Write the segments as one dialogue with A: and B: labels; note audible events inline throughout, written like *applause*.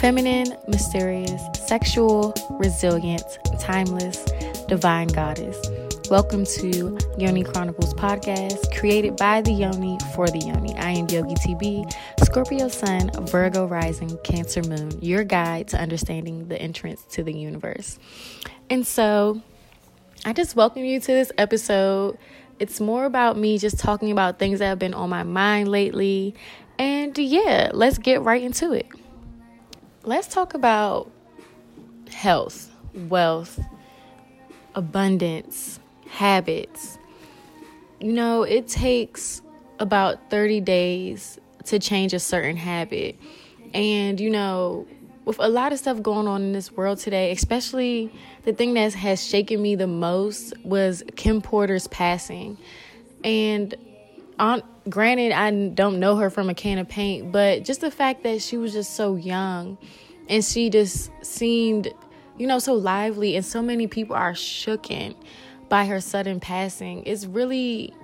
A: feminine, mysterious, sexual, resilient, timeless, divine goddess. Welcome to Yoni Chronicles podcast, created by the Yoni for the Yoni. I am Yogi TB, Scorpio Sun, Virgo Rising, Cancer Moon, your guide to understanding the entrance to the universe. And so, I just welcome you to this episode. It's more about me just talking about things that have been on my mind lately. And yeah, let's get right into it let's talk about health, wealth, abundance, habits. You know, it takes about 30 days to change a certain habit. And, you know, with a lot of stuff going on in this world today, especially the thing that has shaken me the most was Kim Porter's passing. And on granted I don't know her from a can of paint, but just the fact that she was just so young and she just seemed, you know, so lively and so many people are shooken by her sudden passing. It's really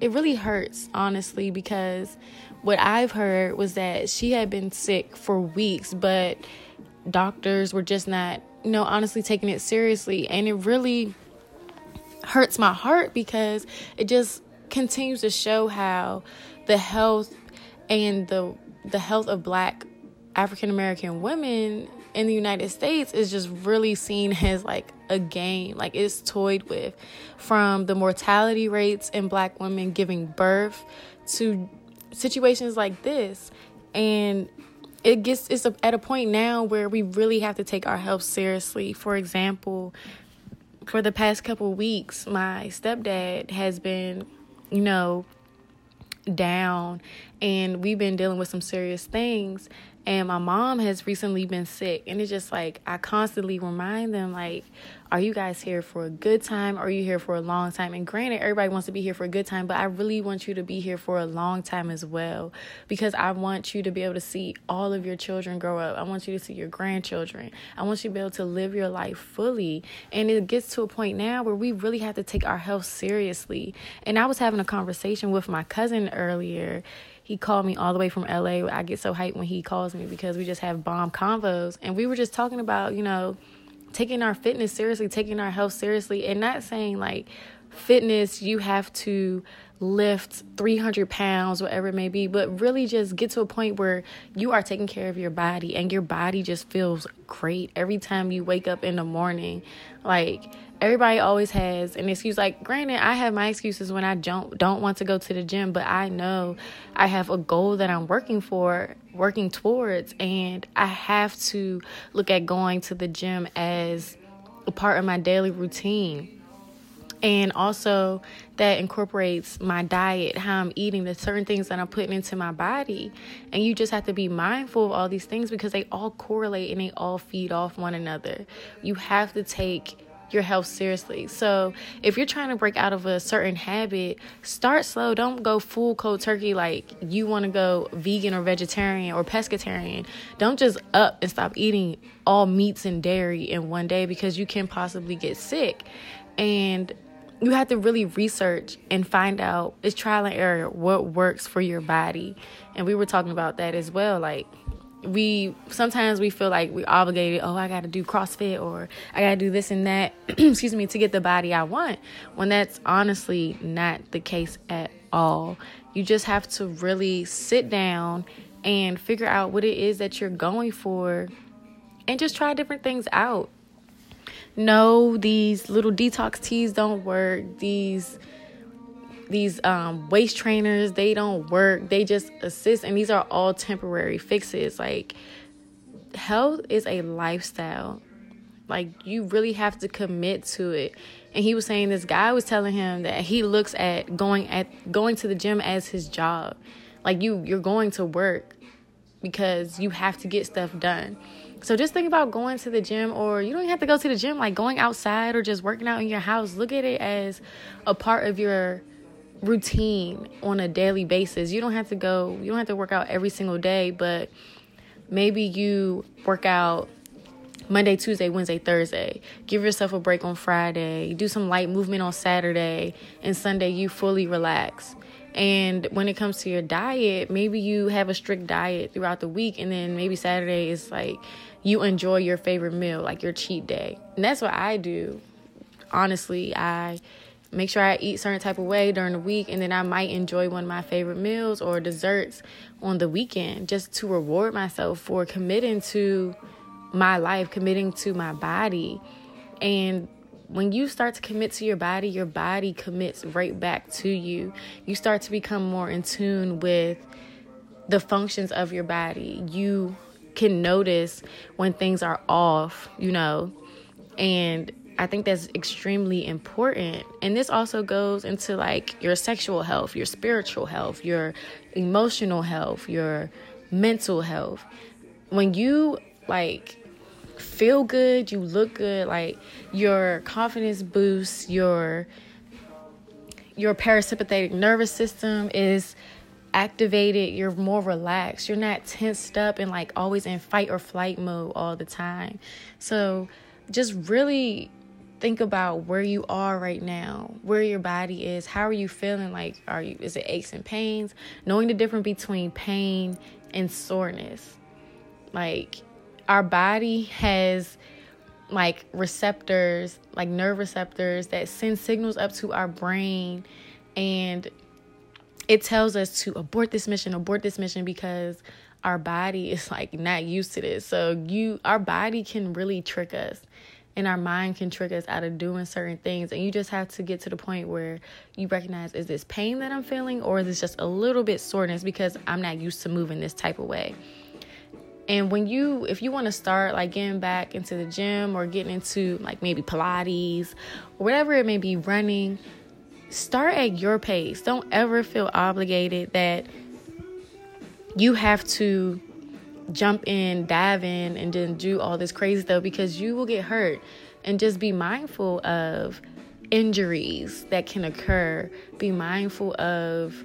A: it really hurts honestly because what I've heard was that she had been sick for weeks, but doctors were just not, you know, honestly taking it seriously and it really hurts my heart because it just continues to show how the health and the the health of black African American women in the United States is just really seen *laughs* as like a game, like it's toyed with from the mortality rates in black women giving birth to situations like this. And it gets it's at a point now where we really have to take our health seriously. For example, for the past couple weeks, my stepdad has been you know, down and we've been dealing with some serious things and my mom has recently been sick and it's just like i constantly remind them like are you guys here for a good time? Or are you here for a long time? And granted everybody wants to be here for a good time but i really want you to be here for a long time as well because i want you to be able to see all of your children grow up. I want you to see your grandchildren. I want you to be able to live your life fully. And it gets to a point now where we really have to take our health seriously. And i was having a conversation with my cousin earlier. He called me all the way from LA. I get so hyped when he calls me because we just have bomb convos. And we were just talking about, you know, taking our fitness seriously, taking our health seriously, and not saying like fitness, you have to lift 300 pounds, whatever it may be, but really just get to a point where you are taking care of your body and your body just feels great every time you wake up in the morning. Like, everybody always has an excuse. Like granted i have my excuses when i don't don't want to go to the gym but i know i have a goal that i'm working for working towards and i have to look at going to the gym as a part of my daily routine. And also that incorporates my diet how i'm eating the certain things that i'm putting into my body. And you just have to be mindful of all these things because they all correlate and they all feed off one another. You have to take your health seriously. So, if you're trying to break out of a certain habit, start slow. Don't go full cold turkey like you want to go vegan or vegetarian or pescatarian. Don't just up and stop eating all meats and dairy in one day because you can possibly get sick. And you have to really research and find out it's trial and error what works for your body. And we were talking about that as well like we sometimes we feel like we're obligated oh i gotta do crossfit or i gotta do this and that *clears throat* excuse me to get the body i want when that's honestly not the case at all. You just have to really sit down and figure out what it is that you're going for and just try different things out. No these little detox teas don't work. These these um, waist trainers they don't work. They just assist and these are all temporary fixes. Like health is a lifestyle. Like you really have to commit to it. And he was saying this guy was telling him that he looks at going at going to the gym as his job. Like you you're going to work because you have to get stuff done. So just think about going to the gym or you don't have to go to the gym. Like going outside or just working out in your house look at it as a part of your routine on a daily basis. You don't have to go, you don't have to work out every single day, but maybe you work out Monday, Tuesday, Wednesday, Thursday. Give yourself a break on Friday. Do some light movement on Saturday, and Sunday you fully relax. And when it comes to your diet, maybe you have a strict diet throughout the week, and then maybe Saturday is like you enjoy your favorite meal, like your cheat day. And that's what I do. Honestly, I make sure I eat certain type of way during the week and then I might enjoy one of my favorite meals or desserts on the weekend just to reward myself for committing to my life, committing to my body. And when you start to commit to your body, your body commits right back to you. You start to become more in tune with the functions of your body. You can notice when things are off, you know, and I think that's extremely important. And this also goes into like your sexual health, your spiritual health, your emotional health, your mental health. When you like feel good, you look good, like your confidence boosts, your your parasympathetic nervous system is activated, you're more relaxed. You're not tensed up and like always in fight or flight mode all the time. So just really think about where you are right now, where your body is, how are you feeling? Like, are you is it aches and pains? Knowing the difference between pain and soreness. Like, our body has like receptors, like nerve receptors that send signals up to our brain and it tells us to abort this mission, abort this mission because our body is like not used to this. So you our body can really trick us and our mind can trick us out of doing certain things. And you just have to get to the point where you recognize is this pain that i'm feeling or is this just a little bit soreness because i'm not used to moving this type of way? And when you if you want to start like getting back into the gym or getting into like maybe pilates or whatever it may be running start at your pace. Don't ever feel obligated that you have to jump in, dive in, and then do all this crazy stuff because you will get hurt. And just be mindful of injuries that can occur. Be mindful of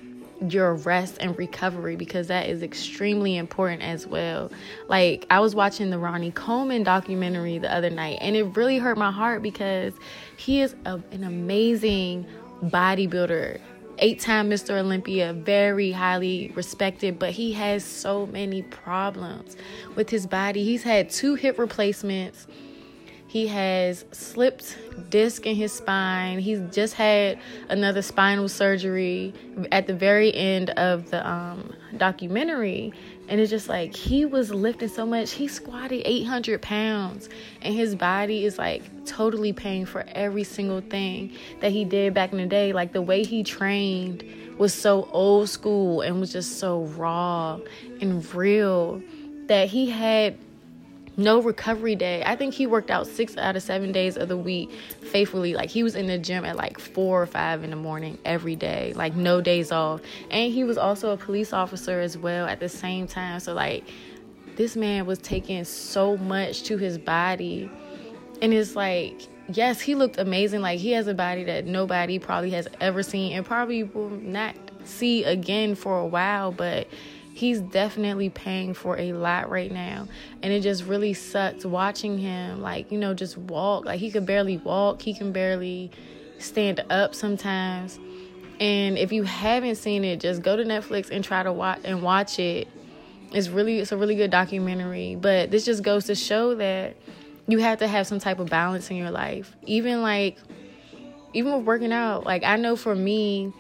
A: your rest and recovery because that is extremely important as well. Like, I was watching the Ronnie Coleman documentary the other night, and it really hurt my heart because he is a, an amazing bodybuilder eight time Mr. Olympia, very highly respected, but he has so many problems with his body. He's had two hip replacements. He has slipped disc in his spine. He's just had another spinal surgery at the very end of the um, documentary. And it's just like he was lifting so much. He squatted 800 pounds, and his body is like totally paying for every single thing that he did back in the day. Like the way he trained was so old school and was just so raw and real that he had no recovery day. I think he worked out six out of seven days of the week faithfully. Like he was in the gym at like four or five in the morning every day, like no days off. And he was also a police officer as well at the same time. So like this man was taking so much to his body. And it's like, yes, he looked amazing. Like he has a body that nobody probably has ever seen and probably will not see again for a while, but he's definitely paying for a lot right now. And it just really sucks watching him like you know just walk. Like he could barely walk. He can barely stand up sometimes. And if you haven't seen it just go to netflix and try to watch and watch it. It's really it's a really good documentary. But this just goes to show that you have to have some type of balance in your life. Even like even with working out like i know for me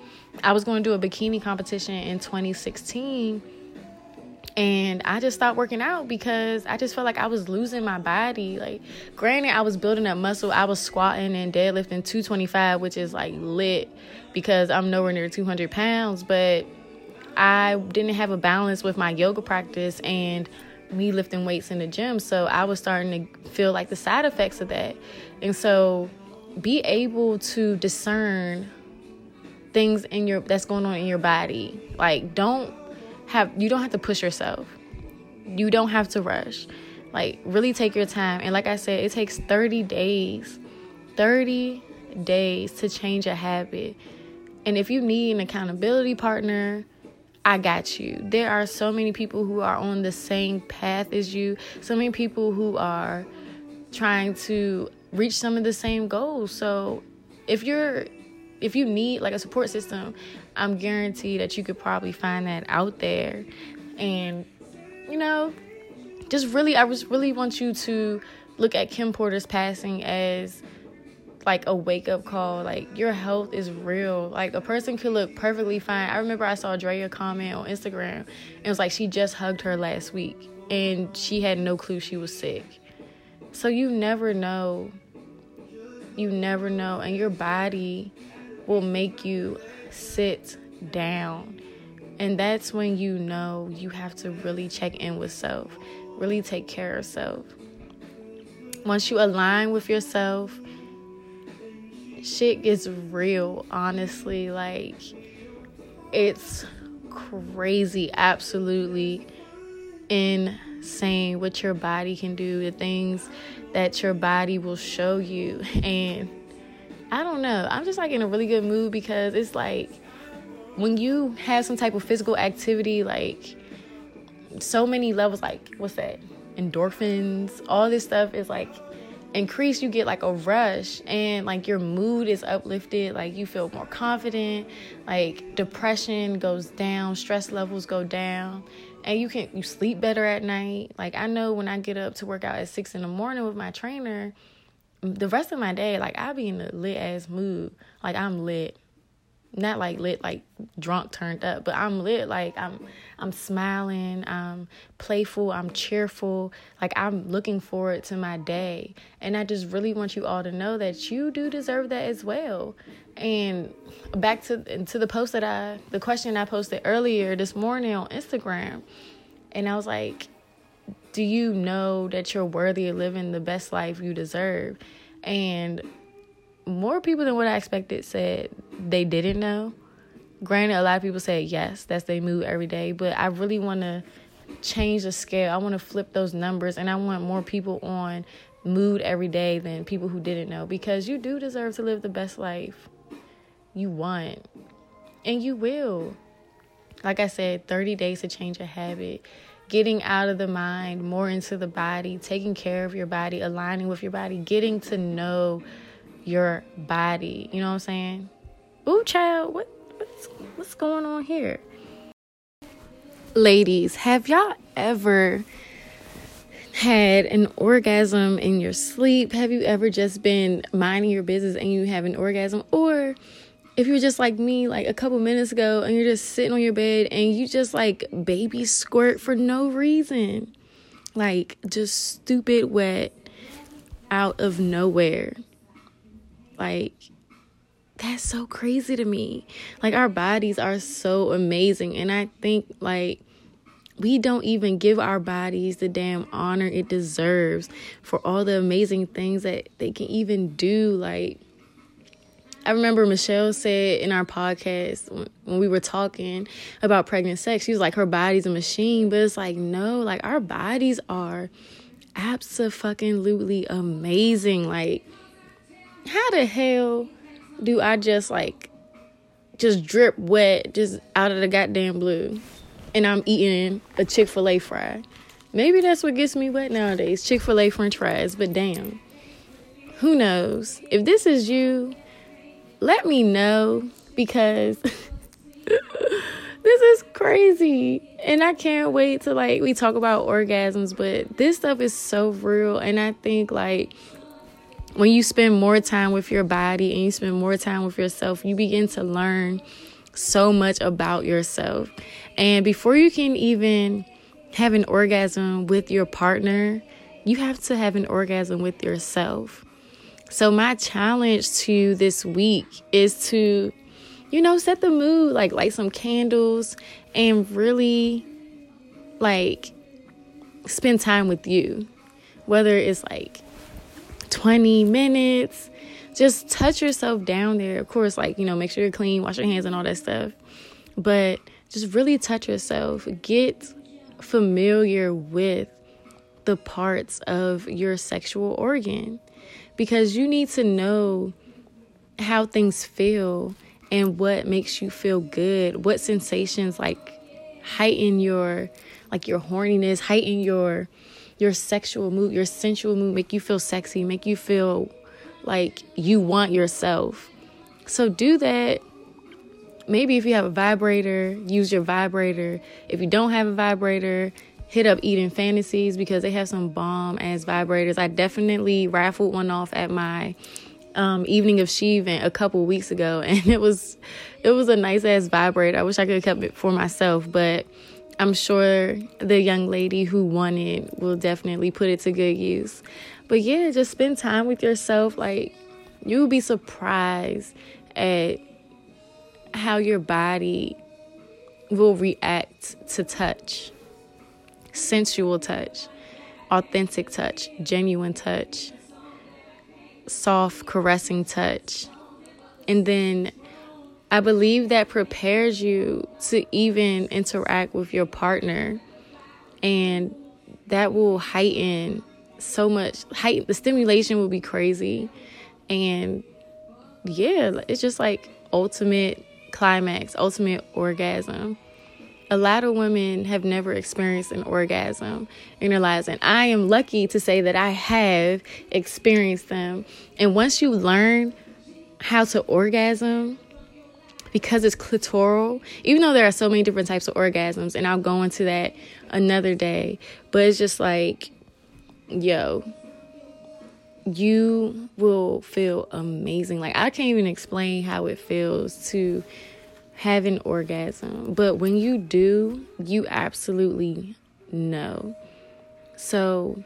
A: i was going to do a bikini competition in 2016 and I just stopped working out because I just felt like I was losing my body. Like, granted, I was building up muscle. I was squatting and deadlifting 225, which is like lit because I'm nowhere near 200 pounds. But I didn't have a balance with my yoga practice and me lifting weights in the gym. So I was starting to feel like the side effects of that. And so, be able to discern things in your that's going on in your body. Like, don't have you don't have to push yourself. You don't have to rush. Like really take your time. And like I said, it takes 30 days. 30 days to change a habit. And if you need an accountability partner, I got you. There are so many people who are on the same path as you, so many people who are trying to reach some of the same goals. So if you're if you need like a support system, I'm guaranteed that you could probably find that out there. And you know, just really I just really want you to look at Kim Porter's passing as like a wake up call. Like your health is real. Like a person could look perfectly fine. I remember I saw Drea comment on Instagram. And it was like she just hugged her last week and she had no clue she was sick. So you never know. You never know. And your body will make you sit down. And that's when you know you have to really check in with self, really take care of self. Once you align with yourself, shit gets real, honestly. Like, it's crazy, absolutely insane what your body can do, the things that your body will show you. *laughs* And I don't know, I'm just like in a really good mood because it's like when you have some type of physical activity, like so many levels, like what's that? Endorphins, all this stuff is like increase you get like a rush and like your mood is uplifted. Like you feel more confident. Like depression goes down stress levels go down and you can you sleep better at night. Like i know when i get up to work out at six in the morning with my trainer the rest of my day like i'll be in a lit ass mood. Like i'm lit. Not like lit like drunk turned up but i'm lit. Like i'm i'm smiling. I'm playful. I'm cheerful. Like i'm looking forward to my day. And i just really want you all to know that you do deserve that as well. And back to to the post that i the question i posted earlier this morning on instagram and i was like do you know that you're worthy of living the best life you deserve and more people than what I expected said they didn't know. Granted, a lot of people say yes, that's their mood every day, but I really want to change the scale. I want to flip those numbers, and I want more people on mood every day than people who didn't know because you do deserve to live the best life you want, and you will. Like I said, 30 days to change a habit. Getting out of the mind, more into the body, taking care of your body, aligning with your body, getting to know your body. You know what I'm saying? Ooh, child, what what's what's going on here? Ladies, have y'all ever had an orgasm in your sleep? Have you ever just been minding your business and you have an orgasm? Or if you're just like me, like a couple minutes ago, and you're just sitting on your bed and you just like baby squirt for no reason, like just stupid wet out of nowhere. Like, that's so crazy to me. Like, our bodies are so amazing. And I think, like, we don't even give our bodies the damn honor it deserves for all the amazing things that they can even do. Like, I remember Michelle said in our podcast when we were talking about pregnant sex, she was like, her body's a machine. But it's like, no, like, our bodies are absolutely amazing. Like, how the hell do I just like just drip wet just out of the goddamn blue and I'm eating a Chick fil A fry? Maybe that's what gets me wet nowadays Chick fil A french fries, but damn. Who knows? If this is you, let me know because *laughs* this is crazy. And I can't wait to like we talk about orgasms, but this stuff is so real and I think like when you spend more time with your body and you spend more time with yourself, you begin to learn so much about yourself. And before you can even have an orgasm with your partner, you have to have an orgasm with yourself. So, my challenge to this week is to, you know, set the mood, like light some candles and really like spend time with you. Whether it's like 20 minutes. Just touch yourself down there. Of course, like, you know, make sure you're clean, wash your hands, and all that stuff. But just really touch yourself. Get familiar with the parts of your sexual organ because you need to know how things feel and what makes you feel good, what sensations like heighten your like your horniness, heighten your your sexual mood, your sensual mood, make you feel sexy, make you feel like you want yourself. So do that. Maybe if you have a vibrator, use your vibrator. If you don't have a vibrator, hit up Eden Fantasies because they have some bomb ass vibrators. I definitely raffled one off at my um, evening of she event a couple weeks ago, *laughs* and it was it was a nice ass vibrator. I wish I could have kept it for myself, but I'm sure the young lady who won it will definitely put it to good use. But yeah, just spend time with yourself. Like you'll be surprised at how your body will react to touch, sensual touch, authentic touch, genuine touch soft, caressing touch. And then I believe that prepares you to even interact with your partner. And that will heighten so much. Heighten the stimulation will be crazy. And yeah, it's just like ultimate climax, ultimate orgasm a lot of women have never experienced an orgasm in their lives. And I am lucky to say that I have experienced them. And once you learn how to orgasm, because it's clitoral, even though there are so many different types of orgasms, and I'll go into that another day, but it's just like, yo, you will feel amazing. Like, I can't even explain how it feels to have an orgasm. But when you do, you absolutely know. So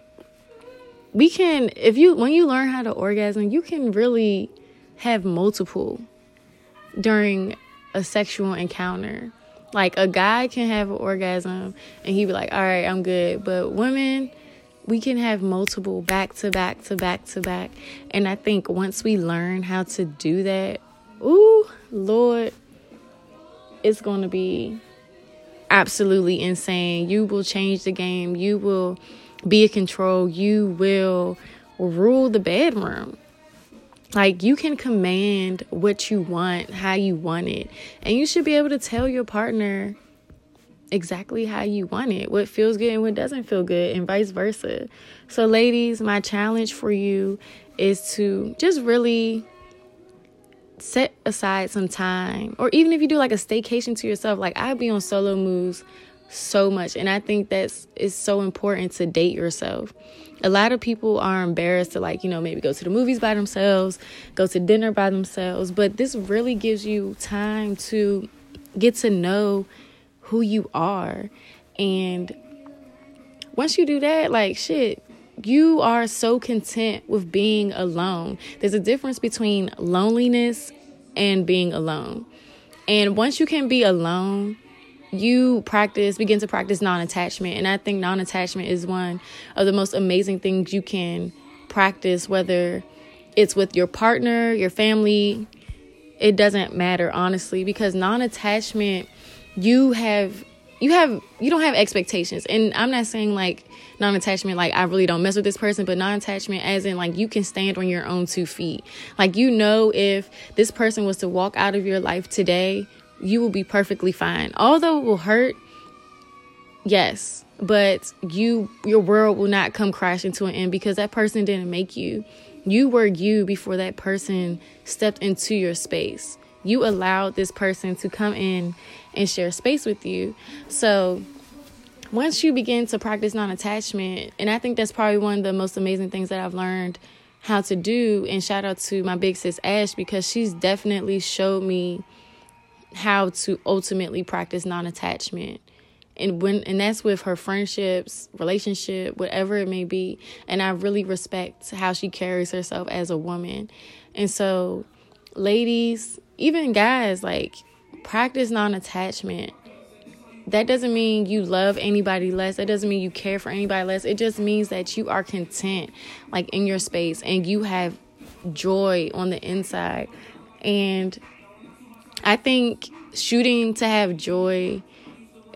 A: we can if you when you learn how to orgasm, you can really have multiple during a sexual encounter. Like a guy can have an orgasm and he be like, "All right, I'm good." But women, we can have multiple back to back to back to back. And I think once we learn how to do that, ooh, Lord, it's going to be absolutely insane. You will change the game. You will be in control. You will rule the bedroom. Like you can command what you want, how you want it. And you should be able to tell your partner exactly how you want it, what feels good and what doesn't feel good, and vice versa. So, ladies, my challenge for you is to just really set aside some time or even if you do like a staycation to yourself like i be on solo moves so much and i think that's is so important to date yourself. A lot of people are embarrassed to like you know maybe go to the movies by themselves go to dinner by themselves but this really gives you time to get to know who you are and once you do that like shit you are so content with being alone. There's a difference between loneliness and being alone. And once you can be alone, you practice, begin to practice non attachment. And I think non attachment is one of the most amazing things you can practice, whether it's with your partner, your family, it doesn't matter, honestly, because non attachment, you have you have you don't have expectations and i'm not saying like non-attachment like i really don't mess with this person but non-attachment as in like you can stand on your own two feet. Like you know if this person was to walk out of your life today you will be perfectly fine. Although it will hurt yes but you your world will not come crashing to an end because that person didn't make you. You were you before that person stepped into your space. You allowed this person to come in and share space with you. So once you begin to practice non attachment, and I think that's probably one of the most amazing things that I've learned how to do. And shout out to my big sis Ash because she's definitely showed me how to ultimately practice non attachment. And when and that's with her friendships, relationship, whatever it may be. And I really respect how she carries herself as a woman. And so, ladies, even guys, like practice non attachment. That doesn't mean you love anybody less. That doesn't mean you care for anybody less. It just means that you are content, like in your space, and you have joy on the inside. And I think shooting to have joy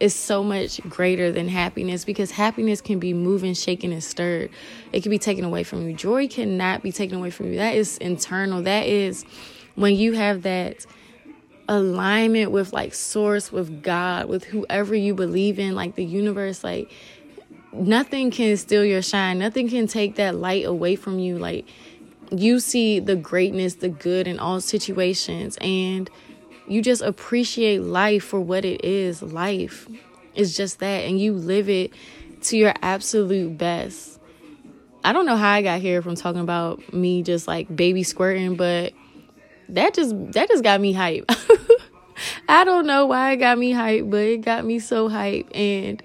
A: is so much greater than happiness because happiness can be moving, shaken, and stirred. It can be taken away from you. Joy cannot be taken away from you. That is internal. That is when you have that alignment with like source with god with whoever you believe in like the universe like nothing can steal your shine nothing can take that light away from you like you see the greatness, the good in all situations, and you just appreciate life for what it is. Life is just that, and you live it to your absolute best. I don't know how I got here from talking about me just like baby squirting, but that just that just got me hype. *laughs* I don't know why it got me hype, but it got me so hype and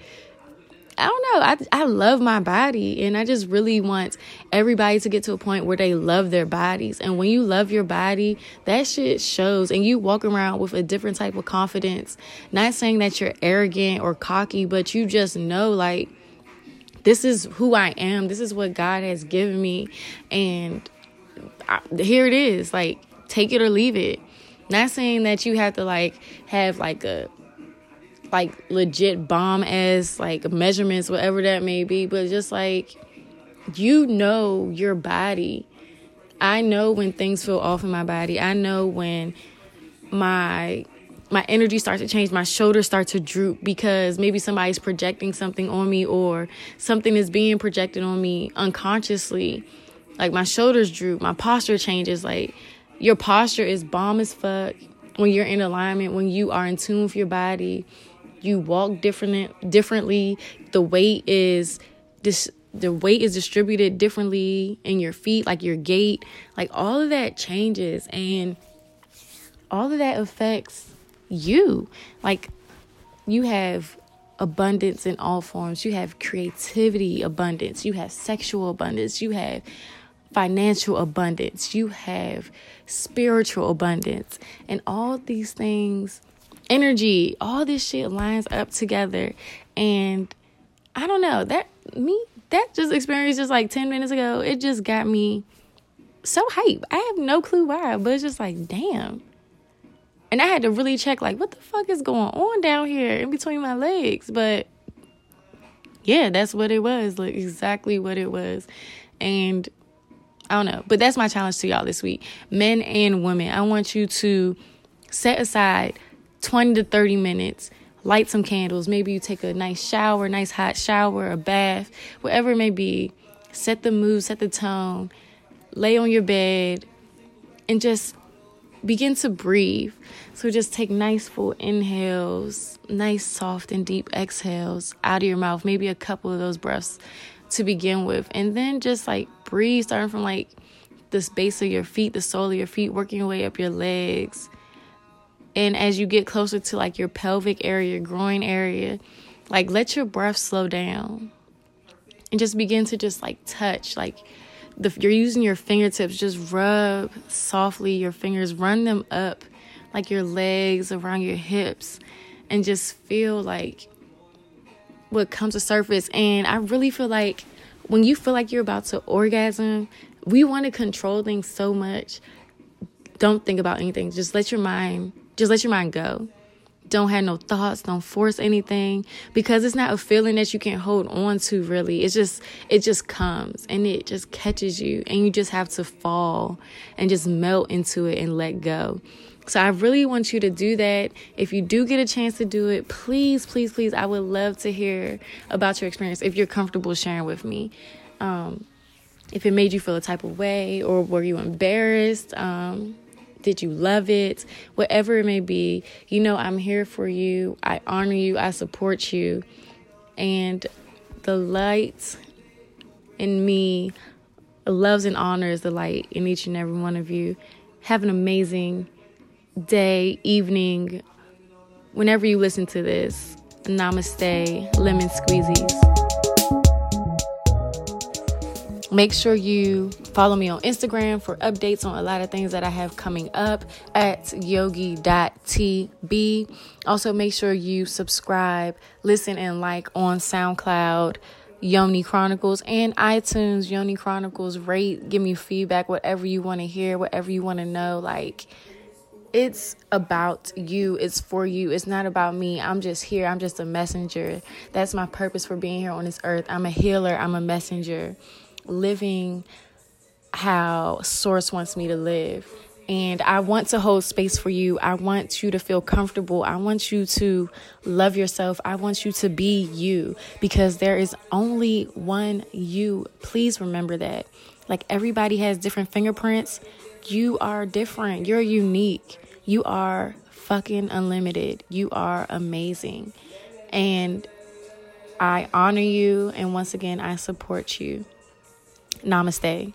A: I don't know. I I love my body and I just really want everybody to get to a point where they love their bodies. And when you love your body, that shit shows and you walk around with a different type of confidence. Not saying that you're arrogant or cocky, but you just know like this is who I am. This is what God has given me. And I, here it is. Like, take it or leave it. Not saying that you have to like have like a like legit bomb ass like measurements, whatever that may be, but just like you know your body. I know when things feel off in my body. I know when my my energy starts to change, my shoulders start to droop because maybe somebody's projecting something on me or something is being projected on me unconsciously. Like my shoulders droop, my posture changes. Like your posture is bomb as fuck when you're in alignment, when you are in tune with your body. You walk different differently. The weight is the weight is distributed differently in your feet, like your gait, like all of that changes and all of that affects you. Like you have abundance in all forms. You have creativity abundance. You have sexual abundance. You have financial abundance. You have spiritual abundance. And all these things, energy, all this shit lines up together. And I don't know, that me, that just experience just like 10 minutes ago, it just got me so hype. I have no clue why, but it's just like, damn and I had to really check, like, what the fuck is going on down here in between my legs? But yeah, that's what it was. Like, exactly what it was. And I don't know. But that's my challenge to y'all this week. Men and women, I want you to set aside 20 to 30 minutes, light some candles. Maybe you take a nice shower, nice hot shower, a bath, whatever it may be. Set the mood, set the tone, lay on your bed, and just begin to breathe. So just take nice full inhales, nice soft and deep exhales out of your mouth, maybe a couple of those breaths to begin with. And then just like breathe, starting from like the space of your feet, the sole of your feet, working your way up your legs. And as you get closer to like your pelvic area, your groin area, like let your breath slow down and just begin to just like touch, like the, you're using your fingertips, just rub softly your fingers, run them up like your legs around your hips, and just feel like what comes to surface. And I really feel like when you feel like you're about to orgasm, we want to control things so much. Don't think about anything. Just let your mind, just let your mind go don't have no thoughts don't force anything because it's not a feeling that you can hold on to really it's just it just comes and it just catches you and you just have to fall and just melt into it and let go so I really want you to do that. If you do get a chance to do it, please, please, please, I would love to hear about your experience if you're comfortable sharing with me. Um, if it made you feel a type of way or were you embarrassed, um, did you love it? Whatever it may be, you know, I'm here for you. I honor you. I support you. And the light in me loves and honors the light in each and every one of you. Have an amazing day, evening, whenever you listen to this. Namaste, lemon squeezies. Make sure you follow me on Instagram for updates on a lot of things that I have coming up at yogi.tb. Also, make sure you subscribe, listen, and like on SoundCloud. Yoni Chronicles and iTunes, Yoni Chronicles. Rate, give me feedback, whatever you want to hear, whatever you want to know. Like, it's about you, it's for you, it's not about me. I'm just here, I'm just a messenger. That's my purpose for being here on this earth. I'm a healer, I'm a messenger living how Source wants me to live. And I want to hold space for you. I want you to feel comfortable. I want you to love yourself. I want you to be you because there is only one you. Please remember that. Like everybody has different fingerprints. You are different. You're unique. You are fucking unlimited. You are amazing. And I honor you. And once again, I support you. Namaste.